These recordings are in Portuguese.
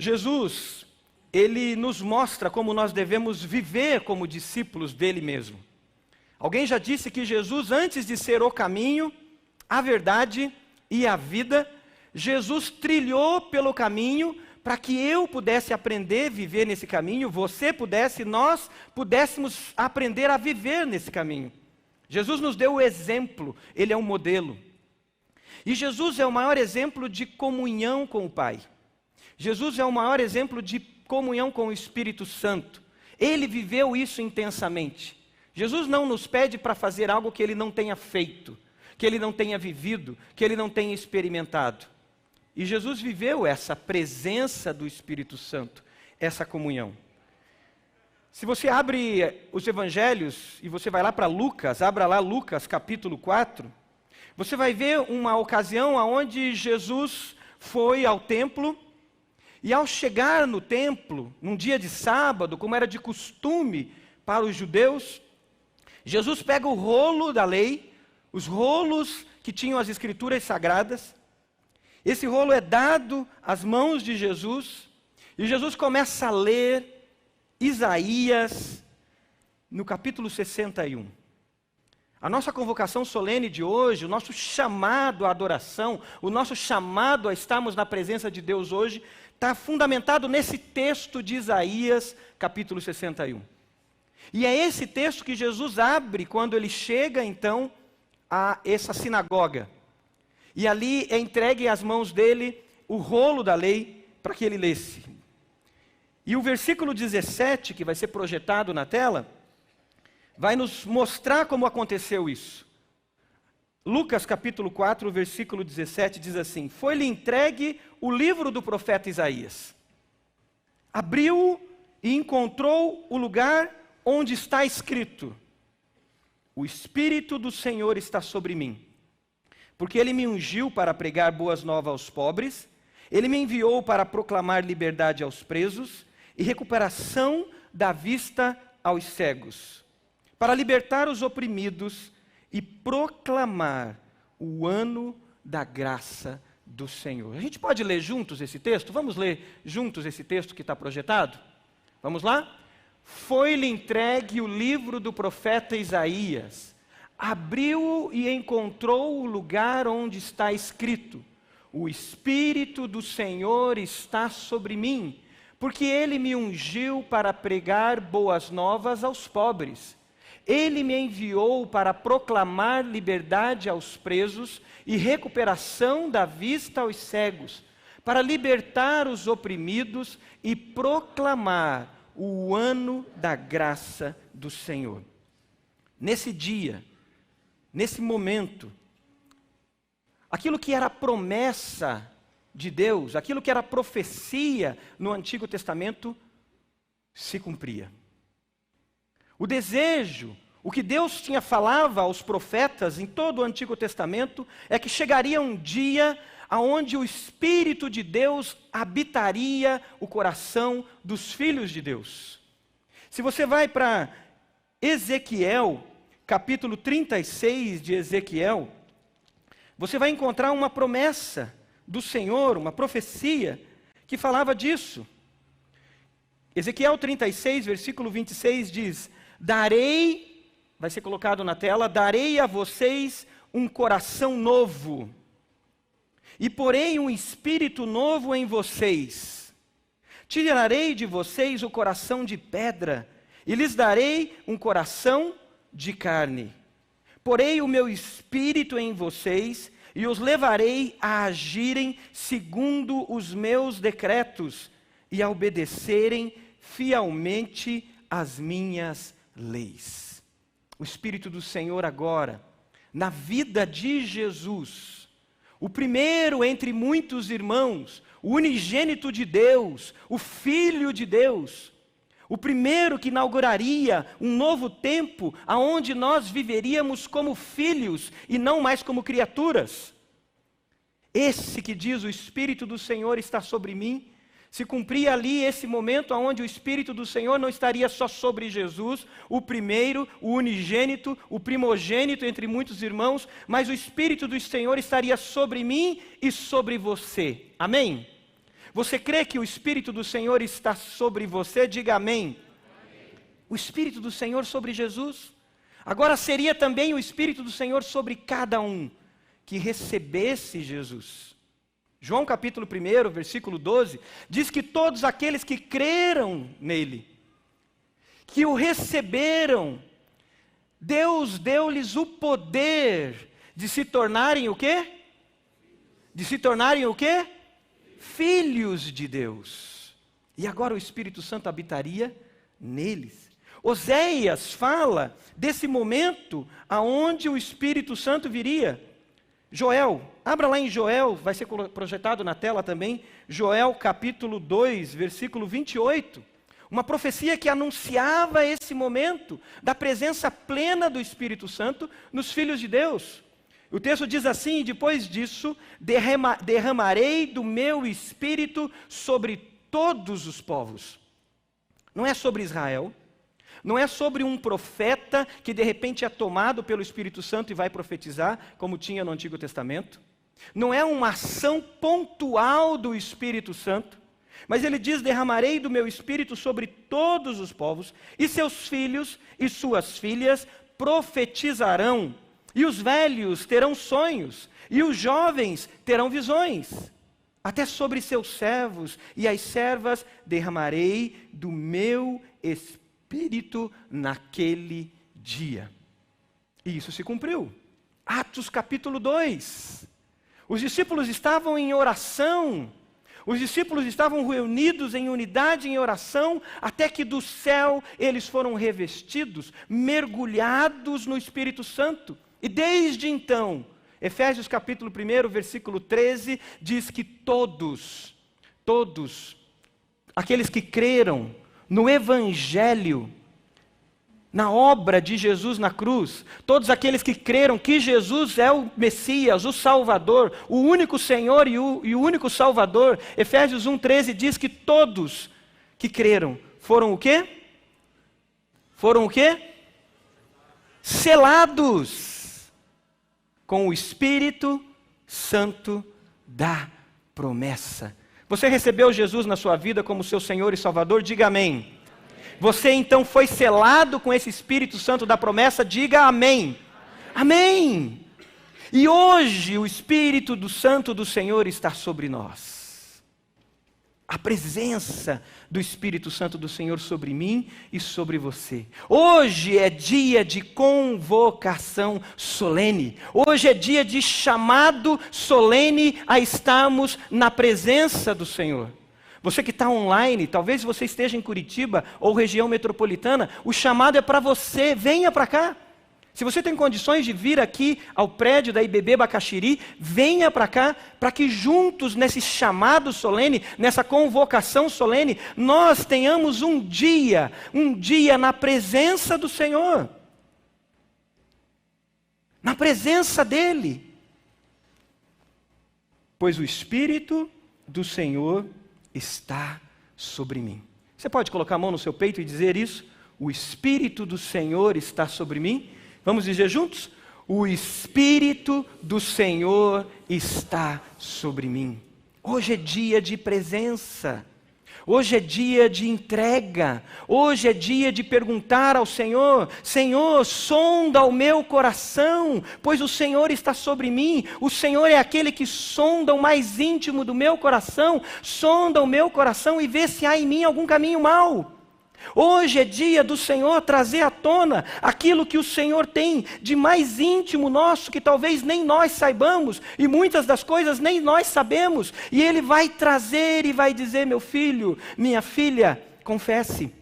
Jesus, ele nos mostra como nós devemos viver como discípulos dele mesmo. Alguém já disse que Jesus, antes de ser o caminho, a verdade e a vida, Jesus trilhou pelo caminho para que eu pudesse aprender a viver nesse caminho, você pudesse, nós pudéssemos aprender a viver nesse caminho. Jesus nos deu o exemplo, ele é um modelo. E Jesus é o maior exemplo de comunhão com o Pai. Jesus é o maior exemplo de comunhão com o Espírito Santo. Ele viveu isso intensamente. Jesus não nos pede para fazer algo que ele não tenha feito, que ele não tenha vivido, que ele não tenha experimentado. E Jesus viveu essa presença do Espírito Santo, essa comunhão. Se você abre os evangelhos e você vai lá para Lucas, abra lá Lucas capítulo 4, você vai ver uma ocasião onde Jesus foi ao templo e ao chegar no templo, num dia de sábado, como era de costume para os judeus, Jesus pega o rolo da lei, os rolos que tinham as escrituras sagradas, esse rolo é dado às mãos de Jesus, e Jesus começa a ler Isaías no capítulo 61. A nossa convocação solene de hoje, o nosso chamado à adoração, o nosso chamado a estarmos na presença de Deus hoje, está fundamentado nesse texto de Isaías, capítulo 61. E é esse texto que Jesus abre quando ele chega, então, a essa sinagoga. E ali é entregue às mãos dele o rolo da lei para que ele lesse. E o versículo 17, que vai ser projetado na tela, vai nos mostrar como aconteceu isso. Lucas capítulo 4, versículo 17 diz assim: Foi-lhe entregue o livro do profeta Isaías. Abriu e encontrou o lugar onde está escrito: O Espírito do Senhor está sobre mim, porque ele me ungiu para pregar boas novas aos pobres, ele me enviou para proclamar liberdade aos presos e recuperação da vista aos cegos, para libertar os oprimidos e proclamar o ano da graça do Senhor. A gente pode ler juntos esse texto? Vamos ler juntos esse texto que está projetado? Vamos lá? Foi-lhe entregue o livro do profeta Isaías. Abriu-o e encontrou o lugar onde está escrito: O Espírito do Senhor está sobre mim, porque ele me ungiu para pregar boas novas aos pobres ele me enviou para proclamar liberdade aos presos e recuperação da vista aos cegos, para libertar os oprimidos e proclamar o ano da graça do Senhor. Nesse dia, nesse momento, aquilo que era promessa de Deus, aquilo que era profecia no Antigo Testamento, se cumpria. O desejo, o que Deus tinha falava aos profetas em todo o Antigo Testamento é que chegaria um dia aonde o espírito de Deus habitaria o coração dos filhos de Deus. Se você vai para Ezequiel, capítulo 36 de Ezequiel, você vai encontrar uma promessa do Senhor, uma profecia que falava disso. Ezequiel 36, versículo 26 diz: Darei, vai ser colocado na tela, darei a vocês um coração novo, e porei um espírito novo em vocês. Tirarei de vocês o coração de pedra, e lhes darei um coração de carne. Porei o meu espírito em vocês, e os levarei a agirem segundo os meus decretos, e a obedecerem fielmente as minhas leis. O Espírito do Senhor agora, na vida de Jesus, o primeiro entre muitos irmãos, o unigênito de Deus, o Filho de Deus, o primeiro que inauguraria um novo tempo aonde nós viveríamos como filhos e não mais como criaturas. Esse que diz: O Espírito do Senhor está sobre mim, se cumpria ali esse momento onde o Espírito do Senhor não estaria só sobre Jesus, o primeiro, o unigênito, o primogênito entre muitos irmãos, mas o Espírito do Senhor estaria sobre mim e sobre você. Amém? Você crê que o Espírito do Senhor está sobre você? Diga amém. amém. O Espírito do Senhor sobre Jesus. Agora seria também o Espírito do Senhor sobre cada um que recebesse Jesus. João capítulo 1, versículo 12, diz que todos aqueles que creram nele, que o receberam, Deus deu-lhes o poder de se tornarem o quê? De se tornarem o quê? Filhos de Deus. E agora o Espírito Santo habitaria neles. Oséias fala desse momento aonde o Espírito Santo viria. Joel, abra lá em Joel, vai ser projetado na tela também, Joel capítulo 2, versículo 28. Uma profecia que anunciava esse momento da presença plena do Espírito Santo nos filhos de Deus. O texto diz assim: depois disso, derrama, derramarei do meu espírito sobre todos os povos. Não é sobre Israel, não é sobre um profeta que de repente é tomado pelo Espírito Santo e vai profetizar, como tinha no Antigo Testamento. Não é uma ação pontual do Espírito Santo, mas ele diz: derramarei do meu espírito sobre todos os povos, e seus filhos e suas filhas profetizarão, e os velhos terão sonhos, e os jovens terão visões. Até sobre seus servos e as servas derramarei do meu espírito naquele dia. E isso se cumpriu. Atos capítulo 2. Os discípulos estavam em oração. Os discípulos estavam reunidos em unidade em oração, até que do céu eles foram revestidos, mergulhados no Espírito Santo. E desde então, Efésios capítulo 1, versículo 13, diz que todos, todos, aqueles que creram, no Evangelho, na obra de Jesus na cruz, todos aqueles que creram que Jesus é o Messias, o Salvador, o único Senhor e o, e o único Salvador, Efésios 1,13 diz que todos que creram foram o quê? Foram o quê? Selados com o Espírito Santo da promessa. Você recebeu Jesus na sua vida como seu Senhor e Salvador? Diga amém. Você então foi selado com esse Espírito Santo da promessa? Diga amém. Amém. E hoje o Espírito do Santo do Senhor está sobre nós a presença do Espírito Santo do Senhor sobre mim e sobre você. Hoje é dia de convocação solene. Hoje é dia de chamado solene a estarmos na presença do Senhor. Você que está online, talvez você esteja em Curitiba ou região metropolitana, o chamado é para você, venha para cá. Se você tem condições de vir aqui ao prédio da IBB Bacaxiri, venha para cá, para que juntos, nesse chamado solene, nessa convocação solene, nós tenhamos um dia, um dia na presença do Senhor. Na presença dEle. Pois o Espírito do Senhor está sobre mim. Você pode colocar a mão no seu peito e dizer isso? O Espírito do Senhor está sobre mim? Vamos dizer juntos? O Espírito do Senhor está sobre mim. Hoje é dia de presença. Hoje é dia de entrega. Hoje é dia de perguntar ao Senhor: Senhor, sonda o meu coração, pois o Senhor está sobre mim. O Senhor é aquele que sonda o mais íntimo do meu coração, sonda o meu coração e vê se há em mim algum caminho mau. Hoje é dia do Senhor trazer à tona aquilo que o Senhor tem de mais íntimo nosso, que talvez nem nós saibamos, e muitas das coisas nem nós sabemos, e Ele vai trazer e vai dizer: meu filho, minha filha, confesse.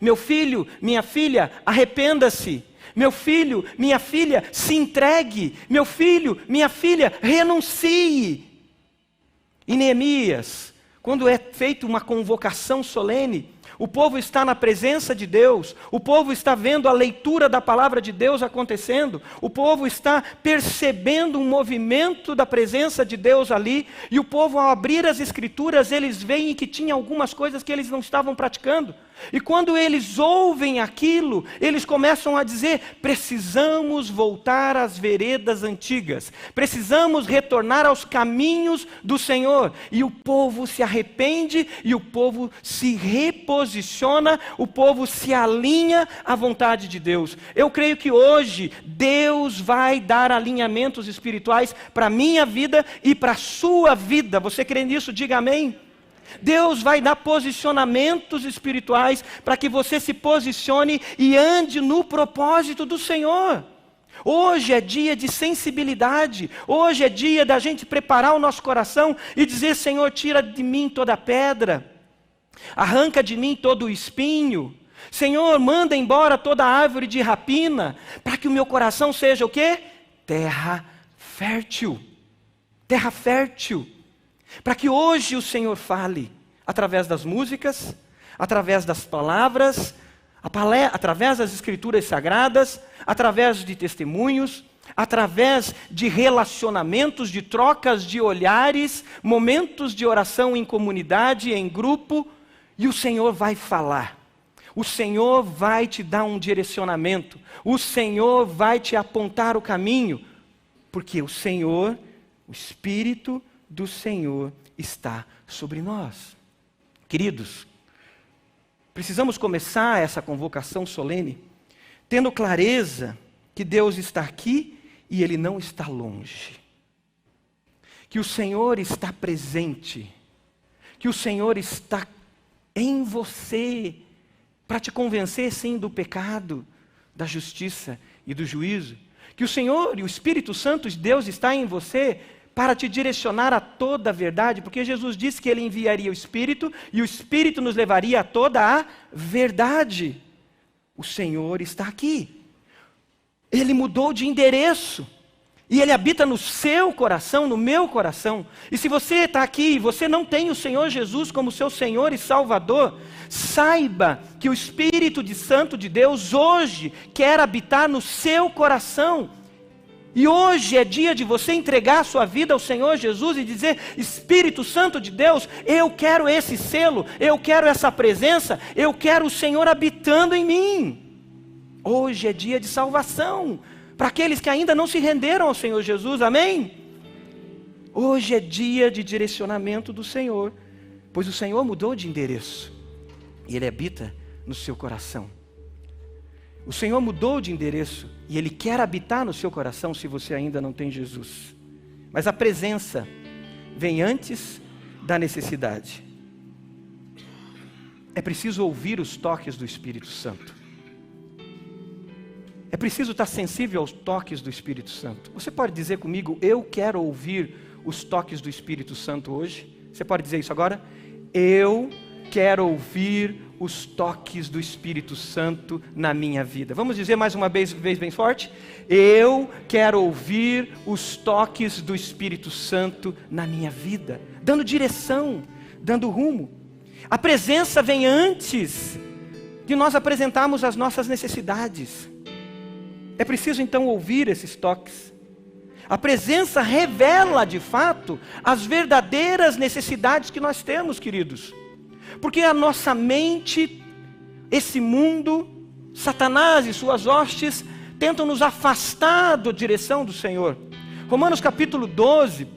Meu filho, minha filha, arrependa-se. Meu filho, minha filha, se entregue. Meu filho, minha filha, renuncie. E Neemias, quando é feita uma convocação solene, o povo está na presença de Deus, o povo está vendo a leitura da palavra de Deus acontecendo, o povo está percebendo um movimento da presença de Deus ali, e o povo, ao abrir as Escrituras, eles veem que tinha algumas coisas que eles não estavam praticando. E quando eles ouvem aquilo, eles começam a dizer: precisamos voltar às veredas antigas, precisamos retornar aos caminhos do Senhor. E o povo se arrepende, e o povo se reposiciona, o povo se alinha à vontade de Deus. Eu creio que hoje Deus vai dar alinhamentos espirituais para a minha vida e para a sua vida. Você crê nisso? Diga amém. Deus vai dar posicionamentos espirituais para que você se posicione e ande no propósito do Senhor. Hoje é dia de sensibilidade, hoje é dia da gente preparar o nosso coração e dizer: Senhor, tira de mim toda pedra, arranca de mim todo espinho. Senhor, manda embora toda árvore de rapina, para que o meu coração seja o quê? Terra fértil. Terra fértil. Para que hoje o Senhor fale através das músicas, através das palavras, através das escrituras sagradas, através de testemunhos, através de relacionamentos, de trocas de olhares, momentos de oração em comunidade, em grupo, e o Senhor vai falar. O Senhor vai te dar um direcionamento. O Senhor vai te apontar o caminho, porque o Senhor, o Espírito do Senhor está sobre nós. Queridos, precisamos começar essa convocação solene tendo clareza que Deus está aqui e Ele não está longe. Que o Senhor está presente. Que o Senhor está em você para te convencer, sim, do pecado, da justiça e do juízo. Que o Senhor e o Espírito Santo de Deus está em você para te direcionar a toda a verdade, porque Jesus disse que ele enviaria o Espírito e o Espírito nos levaria a toda a verdade. O Senhor está aqui. Ele mudou de endereço. E Ele habita no seu coração, no meu coração. E se você está aqui e você não tem o Senhor Jesus como seu Senhor e Salvador, saiba que o Espírito de Santo de Deus hoje quer habitar no seu coração e hoje é dia de você entregar a sua vida ao Senhor Jesus e dizer: Espírito Santo de Deus, eu quero esse selo, eu quero essa presença, eu quero o Senhor habitando em mim. Hoje é dia de salvação para aqueles que ainda não se renderam ao Senhor Jesus, amém? Hoje é dia de direcionamento do Senhor, pois o Senhor mudou de endereço e Ele habita no seu coração. O Senhor mudou de endereço e Ele quer habitar no seu coração se você ainda não tem Jesus. Mas a presença vem antes da necessidade. É preciso ouvir os toques do Espírito Santo. É preciso estar sensível aos toques do Espírito Santo. Você pode dizer comigo, eu quero ouvir os toques do Espírito Santo hoje? Você pode dizer isso agora? Eu quero ouvir os toques do Espírito Santo na minha vida. Vamos dizer mais uma vez, vez bem forte? Eu quero ouvir os toques do Espírito Santo na minha vida, dando direção, dando rumo. A presença vem antes de nós apresentarmos as nossas necessidades. É preciso então ouvir esses toques. A presença revela de fato as verdadeiras necessidades que nós temos, queridos. Porque a nossa mente, esse mundo, Satanás e suas hostes tentam nos afastar da direção do Senhor. Romanos capítulo 12,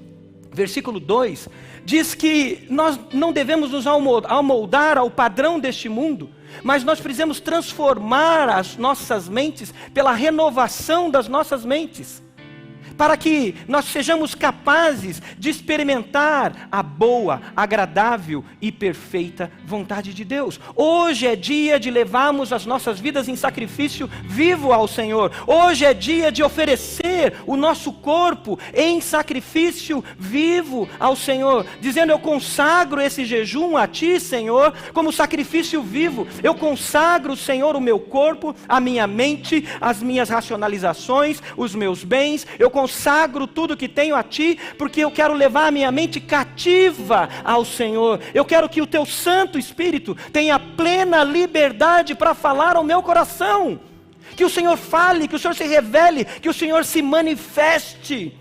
versículo 2, diz que nós não devemos nos amoldar ao padrão deste mundo, mas nós precisamos transformar as nossas mentes pela renovação das nossas mentes para que nós sejamos capazes de experimentar a boa, agradável e perfeita vontade de Deus. Hoje é dia de levarmos as nossas vidas em sacrifício vivo ao Senhor. Hoje é dia de oferecer o nosso corpo em sacrifício vivo ao Senhor, dizendo: Eu consagro esse jejum a Ti, Senhor, como sacrifício vivo. Eu consagro, Senhor, o meu corpo, a minha mente, as minhas racionalizações, os meus bens. Eu consagro consagro tudo que tenho a Ti, porque eu quero levar a minha mente cativa ao Senhor. Eu quero que o Teu Santo Espírito tenha plena liberdade para falar ao meu coração. Que o Senhor fale, que o Senhor se revele, que o Senhor se manifeste.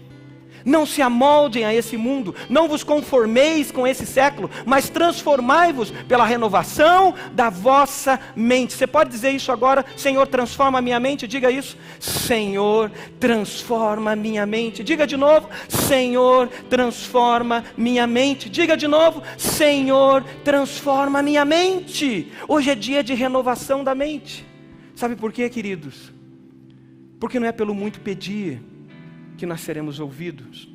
Não se amoldem a esse mundo, não vos conformeis com esse século, mas transformai-vos pela renovação da vossa mente. Você pode dizer isso agora? Senhor, transforma a minha mente. Diga isso. Senhor, transforma a minha mente. Diga de novo. Senhor, transforma minha mente. Diga de novo. Senhor, transforma minha mente. Hoje é dia de renovação da mente. Sabe por quê, queridos? Porque não é pelo muito pedir que nós seremos ouvidos.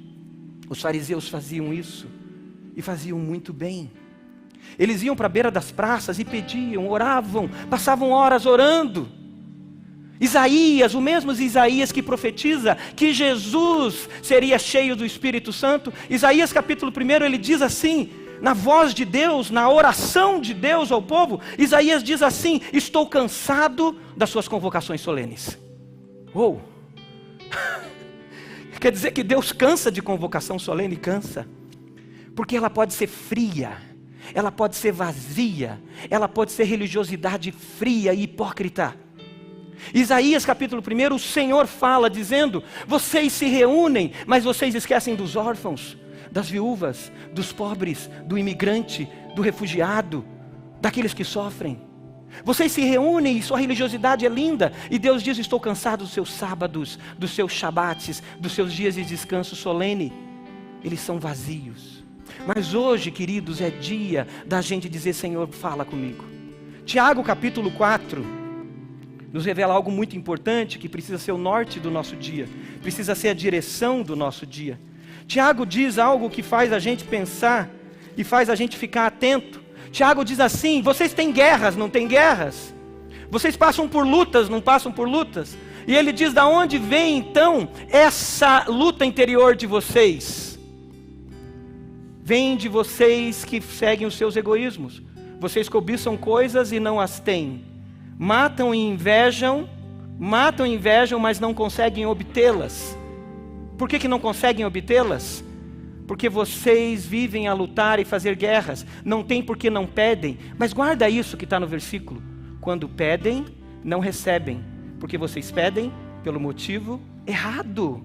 Os fariseus faziam isso e faziam muito bem. Eles iam para a beira das praças e pediam, oravam, passavam horas orando. Isaías, o mesmo Isaías que profetiza que Jesus seria cheio do Espírito Santo, Isaías capítulo 1, ele diz assim, na voz de Deus, na oração de Deus ao povo, Isaías diz assim: Estou cansado das suas convocações solenes. Ou, oh. Quer dizer que Deus cansa de convocação solene? Cansa. Porque ela pode ser fria, ela pode ser vazia, ela pode ser religiosidade fria e hipócrita. Isaías capítulo 1, o Senhor fala dizendo: Vocês se reúnem, mas vocês esquecem dos órfãos, das viúvas, dos pobres, do imigrante, do refugiado, daqueles que sofrem. Vocês se reúnem e sua religiosidade é linda. E Deus diz: Estou cansado dos seus sábados, dos seus shabates, dos seus dias de descanso solene. Eles são vazios. Mas hoje, queridos, é dia da gente dizer: Senhor, fala comigo. Tiago capítulo 4 nos revela algo muito importante que precisa ser o norte do nosso dia, precisa ser a direção do nosso dia. Tiago diz algo que faz a gente pensar e faz a gente ficar atento. Tiago diz assim: vocês têm guerras, não têm guerras? Vocês passam por lutas, não passam por lutas? E ele diz: da onde vem então essa luta interior de vocês? Vem de vocês que seguem os seus egoísmos. Vocês cobiçam coisas e não as têm. Matam e invejam, matam e invejam, mas não conseguem obtê-las. Por que, que não conseguem obtê-las? Porque vocês vivem a lutar e fazer guerras, não tem porque não pedem, mas guarda isso que está no versículo: quando pedem, não recebem, porque vocês pedem pelo motivo errado.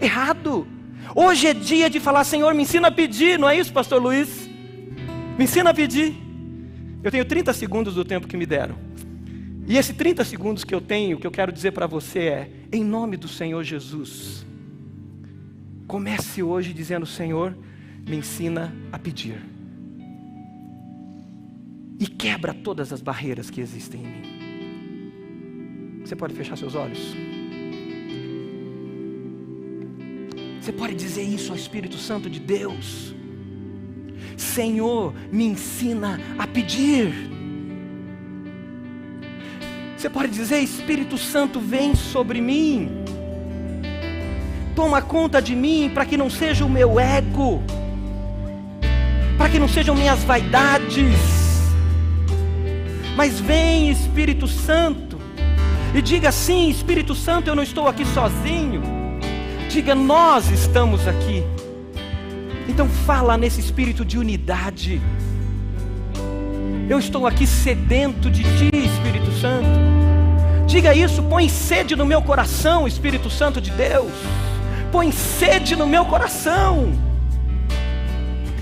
Errado. Hoje é dia de falar, Senhor, me ensina a pedir, não é isso, Pastor Luiz? Me ensina a pedir. Eu tenho 30 segundos do tempo que me deram. E esses 30 segundos que eu tenho, que eu quero dizer para você é: em nome do Senhor Jesus Comece hoje dizendo: Senhor, me ensina a pedir. E quebra todas as barreiras que existem em mim. Você pode fechar seus olhos? Você pode dizer isso ao Espírito Santo de Deus. Senhor, me ensina a pedir. Você pode dizer, Espírito Santo, vem sobre mim. Toma conta de mim para que não seja o meu ego, para que não sejam minhas vaidades. Mas vem Espírito Santo e diga assim: Espírito Santo, eu não estou aqui sozinho. Diga, nós estamos aqui. Então fala nesse espírito de unidade. Eu estou aqui sedento de ti, Espírito Santo. Diga isso, põe sede no meu coração, Espírito Santo de Deus põe sede no meu coração.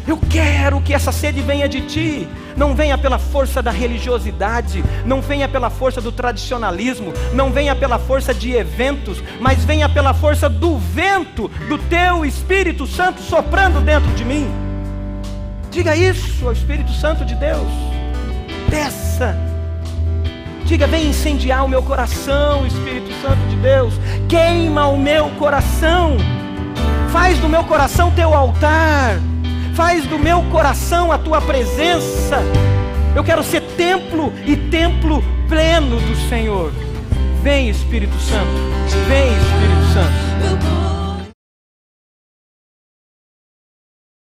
Eu quero que essa sede venha de ti, não venha pela força da religiosidade, não venha pela força do tradicionalismo, não venha pela força de eventos, mas venha pela força do vento do teu Espírito Santo soprando dentro de mim. Diga isso ao Espírito Santo de Deus. Peça Diga, vem incendiar o meu coração, Espírito Santo de Deus. Queima o meu coração. Faz do meu coração teu altar. Faz do meu coração a tua presença. Eu quero ser templo e templo pleno do Senhor. Vem, Espírito Santo. Vem, Espírito Santo.